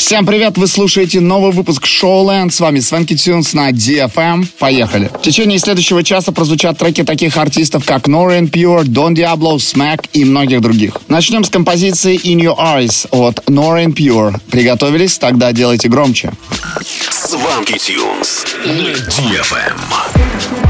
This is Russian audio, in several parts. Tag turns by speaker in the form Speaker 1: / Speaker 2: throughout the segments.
Speaker 1: Всем привет, вы слушаете новый выпуск Showland. С вами Свенки Тюнс на DFM. Поехали. В течение следующего часа прозвучат треки таких артистов, как Norian Pure, Don Diablo, Smack и многих других. Начнем с композиции In Your Eyes от Norian Pure. Приготовились? Тогда делайте громче.
Speaker 2: Сванки Тюнс на DFM.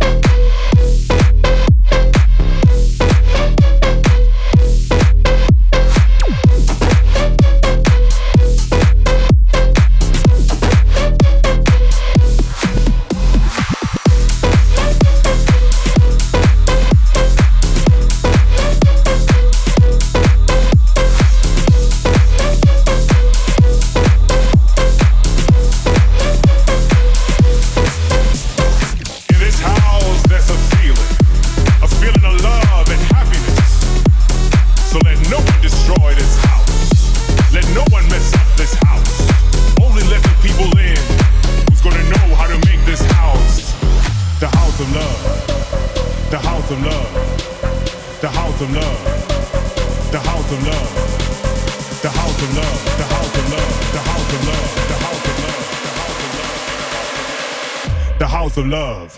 Speaker 3: the
Speaker 4: house of
Speaker 1: love.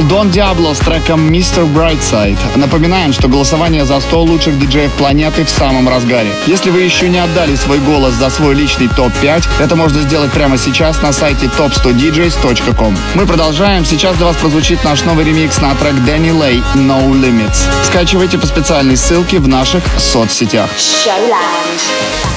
Speaker 1: был Дон Диабло с треком Mr. Brightside. Напоминаем, что голосование за 100 лучших диджеев планеты в самом разгаре. Если вы еще не отдали свой голос за свой личный топ-5, это можно сделать прямо сейчас на сайте top100djs.com. Мы продолжаем. Сейчас для вас прозвучит наш новый ремикс на трек Дэнни Лей No Limits. Скачивайте по специальной ссылке в наших соцсетях.
Speaker 4: Showland.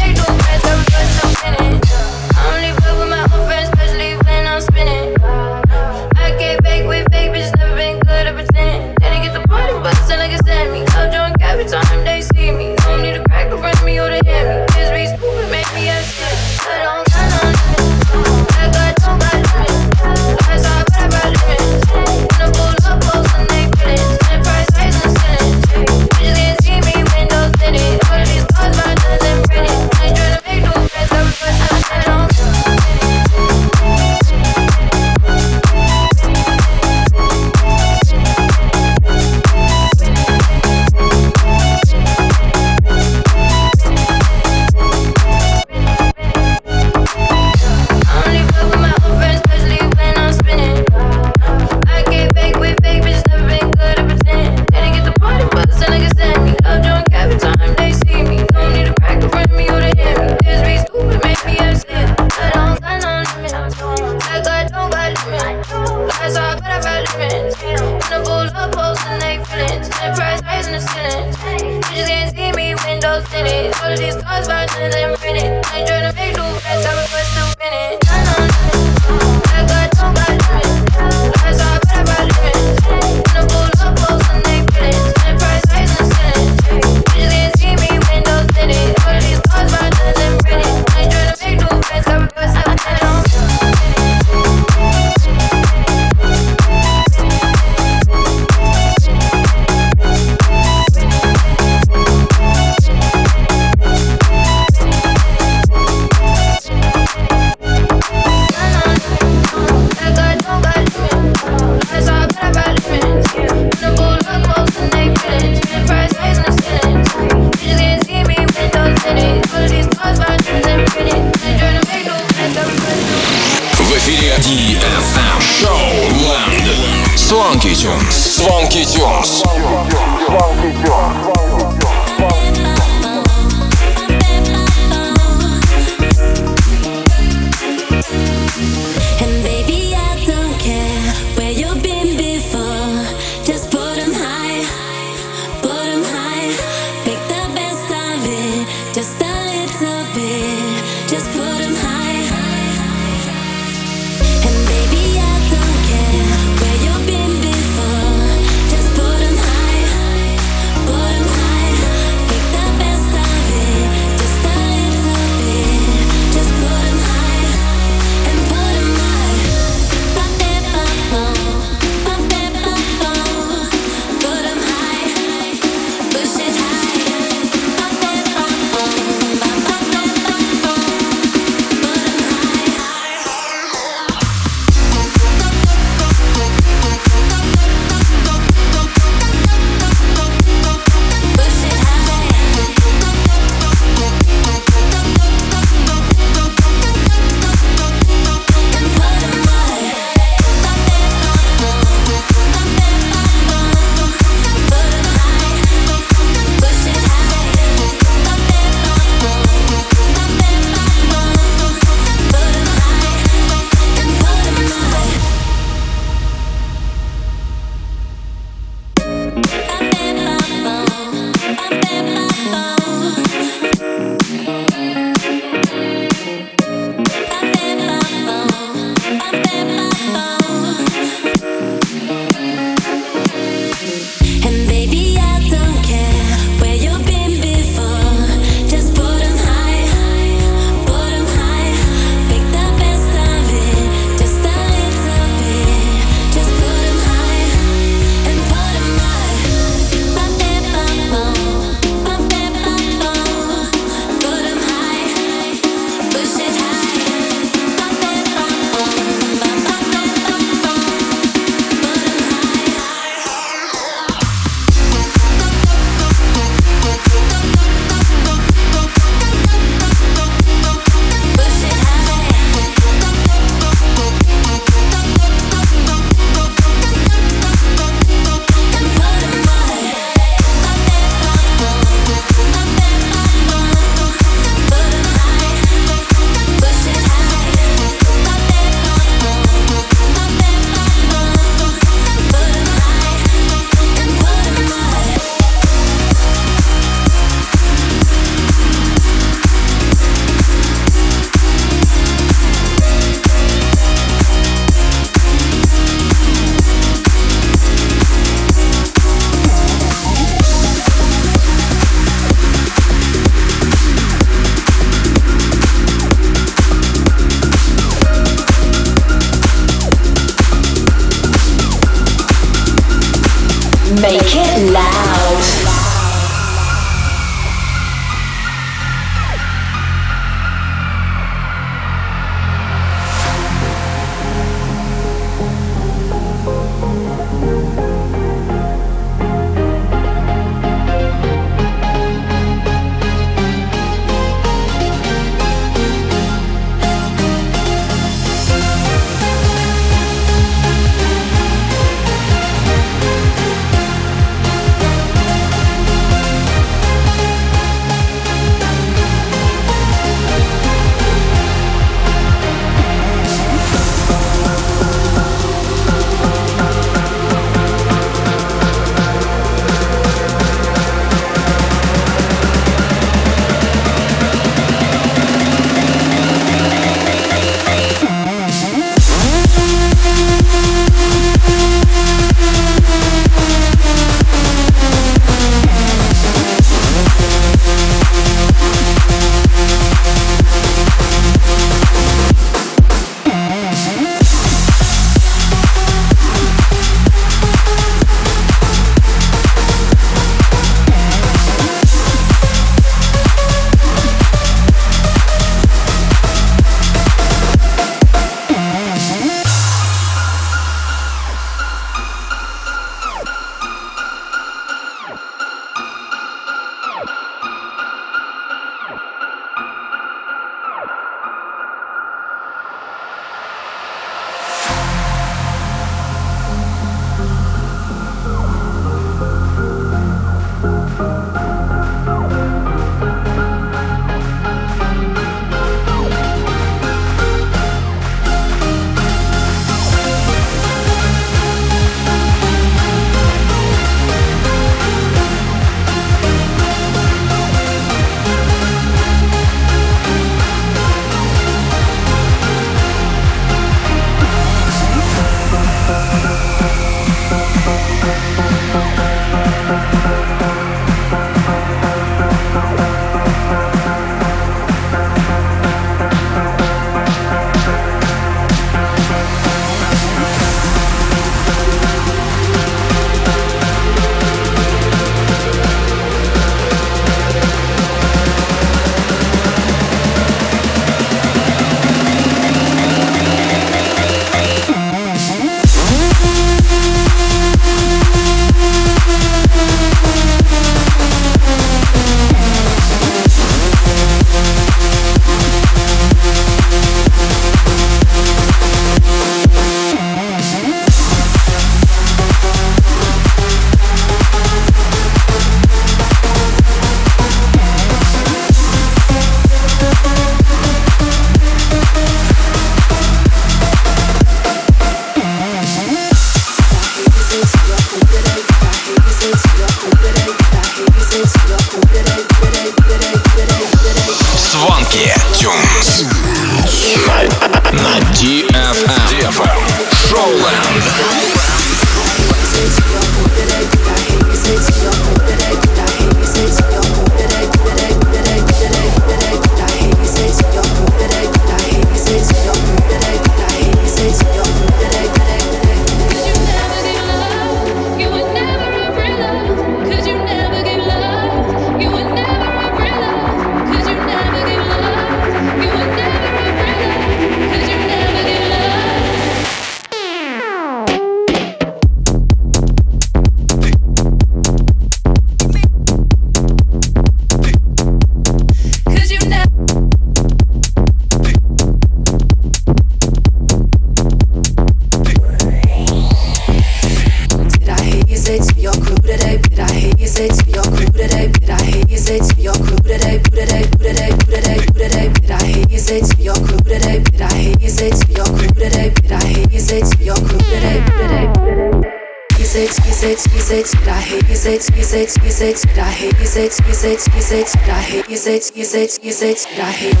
Speaker 5: You music that I hate.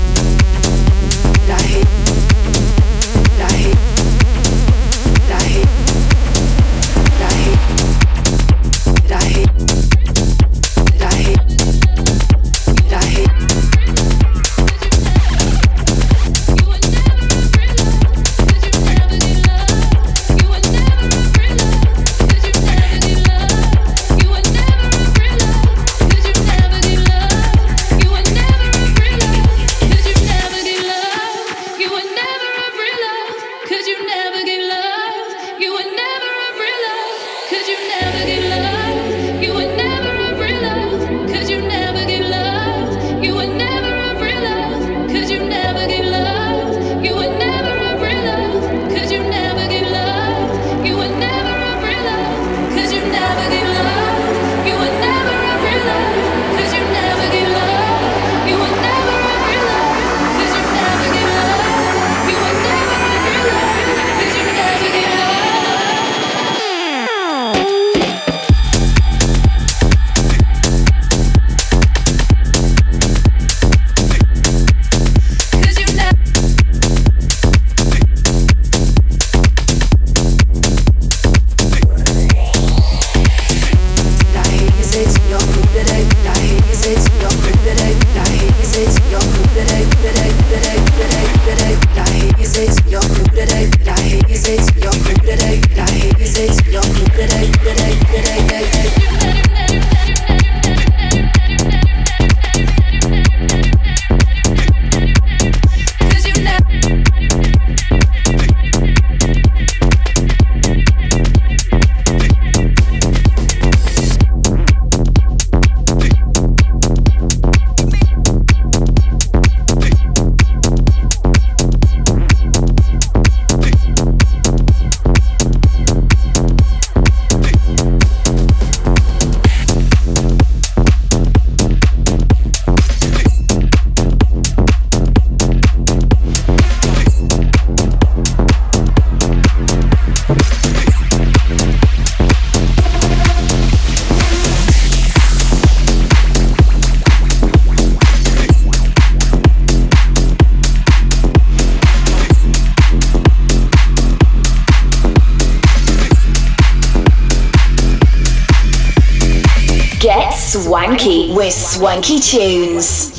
Speaker 5: With
Speaker 6: Swanky Tunes.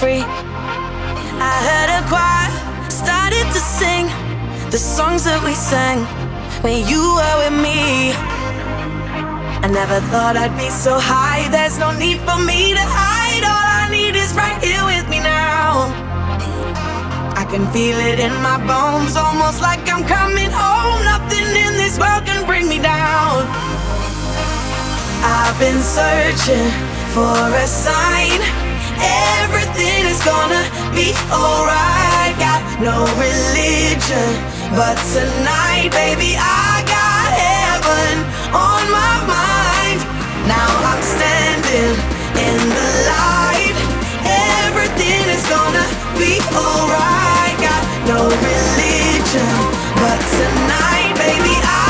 Speaker 7: Free. I heard a choir, started to sing the songs that we sang when you were with me. I never thought I'd be so high, there's no need for me to hide. All I need is right here with me now. I can feel it in my bones, almost like I'm coming home. Nothing in this world can bring me down. I've been searching for a sign. Everything is gonna be alright. Got no religion, but tonight, baby, I got heaven on my mind. Now I'm standing in the light. Everything is gonna be alright. Got no religion, but tonight, baby, I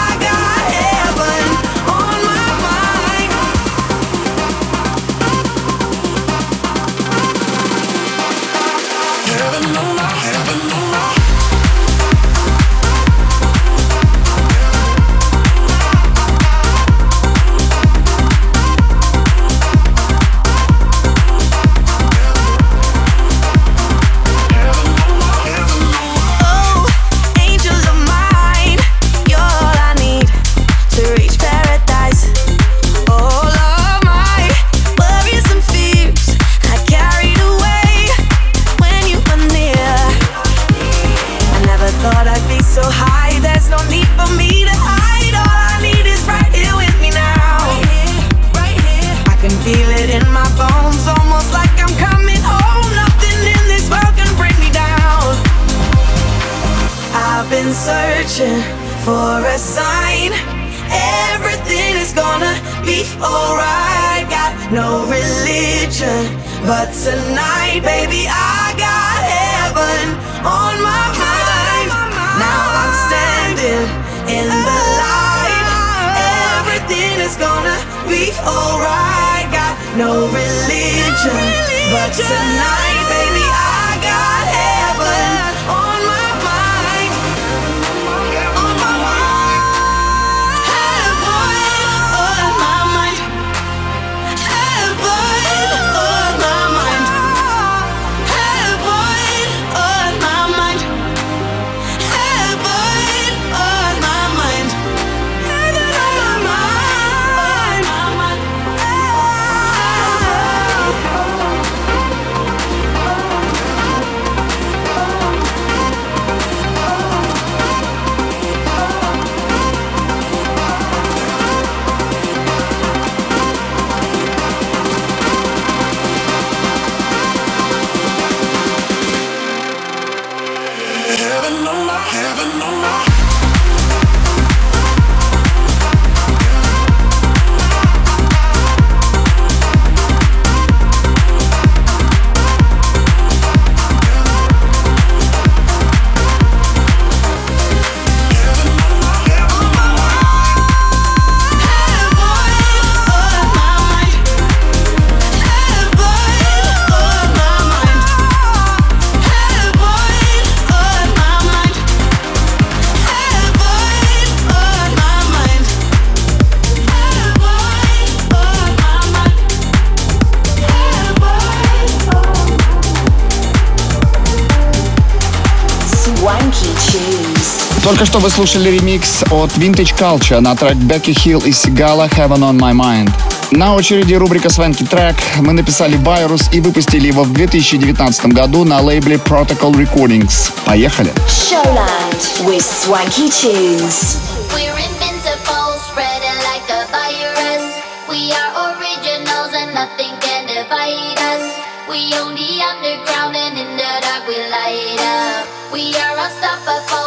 Speaker 1: что вы слушали ремикс от Vintage Culture на трек Becky Hill и Сигала Heaven on My Mind. На очереди рубрика Свенки трек. Мы написали Байрус и выпустили его в 2019 году на лейбле Protocol Recordings. Поехали!
Speaker 4: Showland with Swanky Tunes.
Speaker 5: We're invincible, spreading like a virus. We are originals and nothing can divide us. We own the underground and in the dark we light up. We are unstoppable,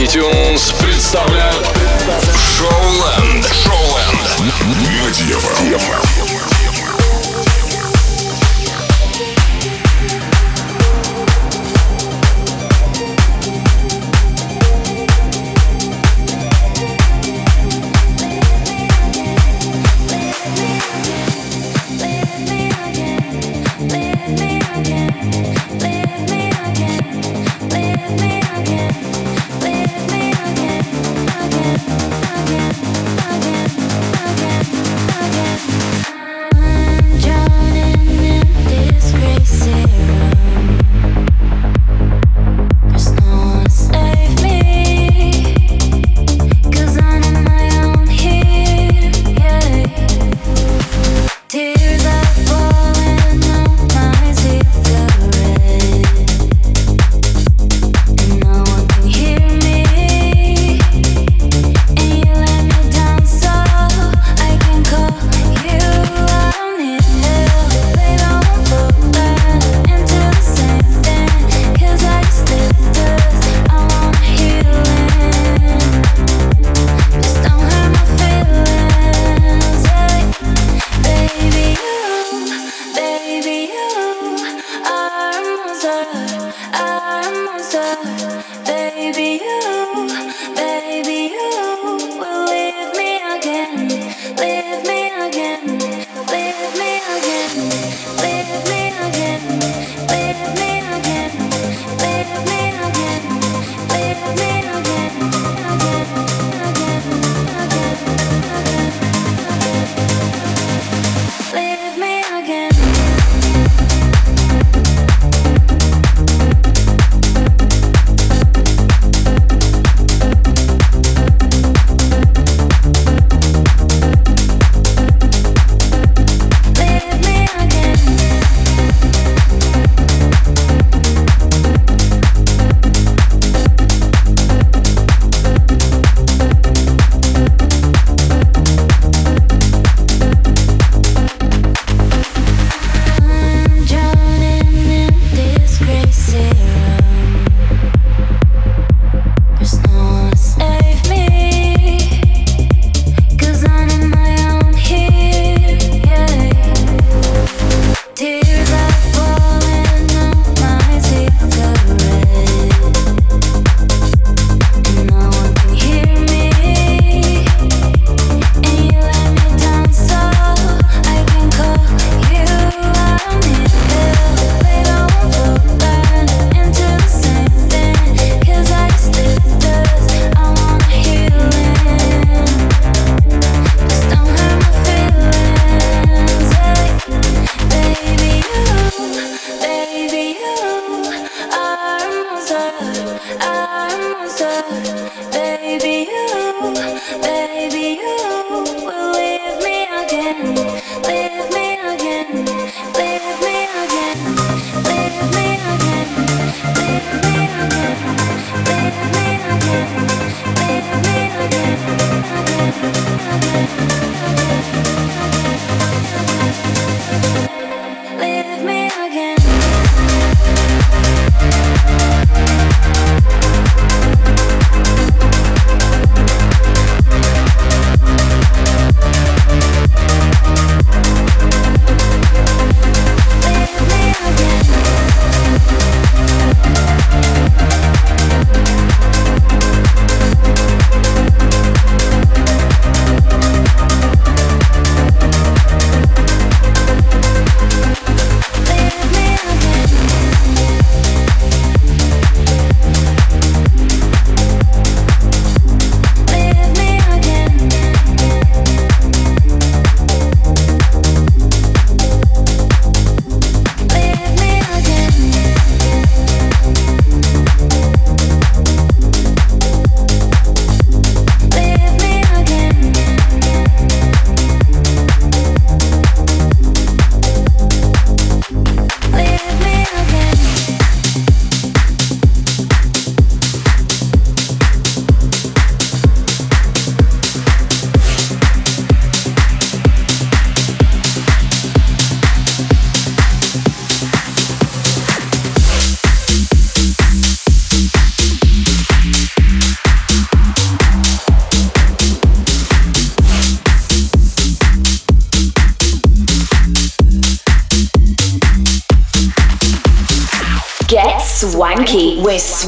Speaker 6: Swanky Tunes представляют Шоуленд. Шоуленд. На DFM.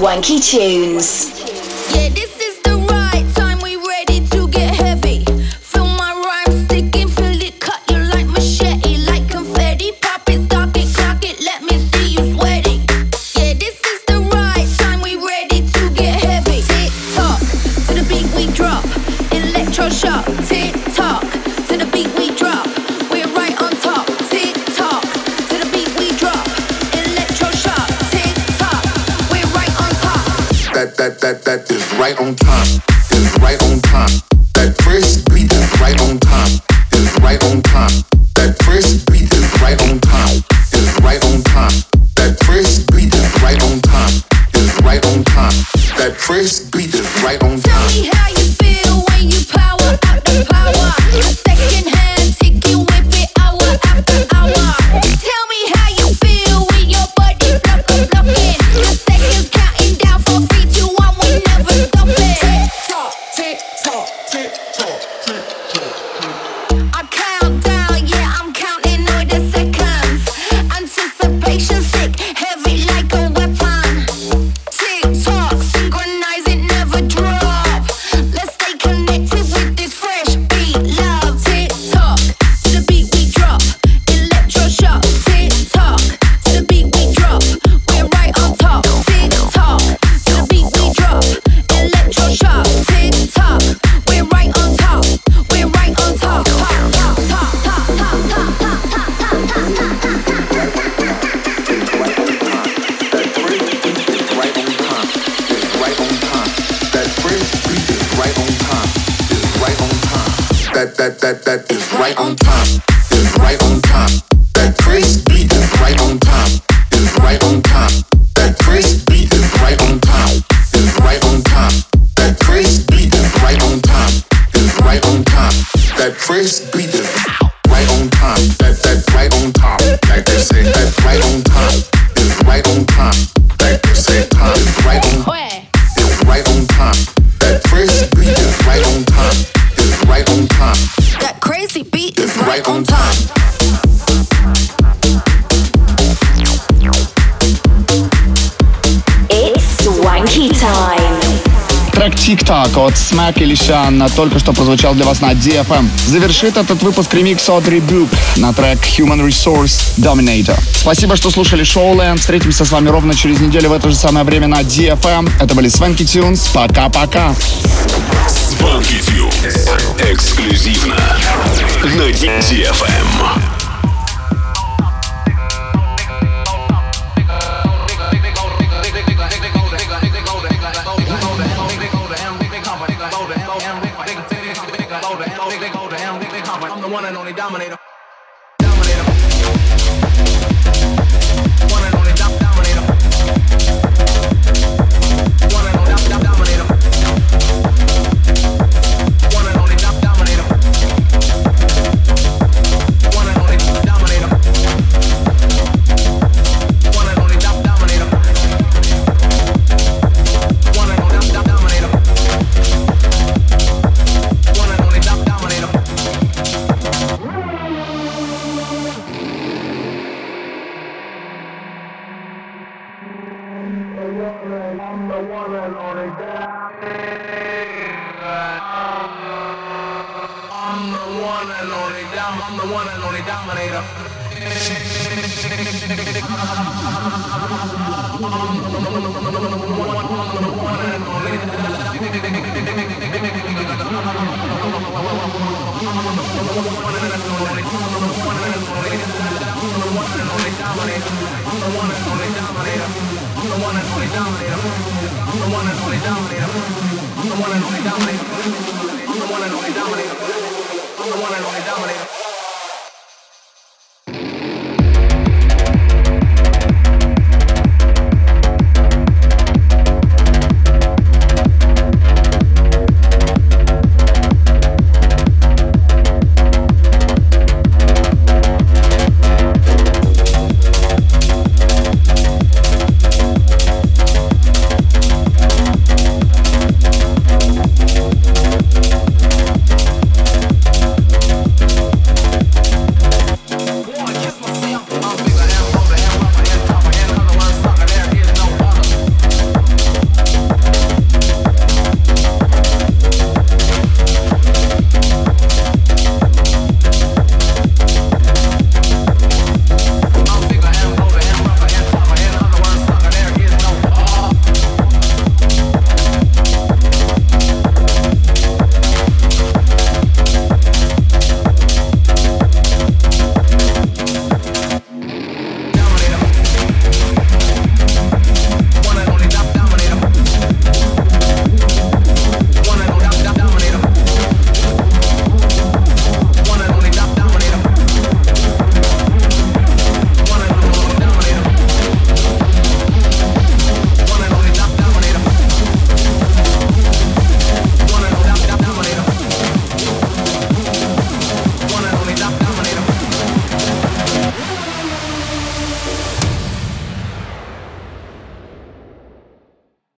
Speaker 8: Wanky Tunes.
Speaker 9: on
Speaker 10: time.
Speaker 1: трек от Smack Illusion только что прозвучал для вас на DFM. Завершит этот выпуск ремикс от Rebuke на трек Human Resource Dominator. Спасибо, что слушали Showland. Встретимся с вами ровно через неделю в это же самое время на DFM. Это были Свенки Tunes. Пока-пока.
Speaker 11: Свенки Тюнс. Эксклюзивно на DFM.
Speaker 12: I'm the one and only dominator.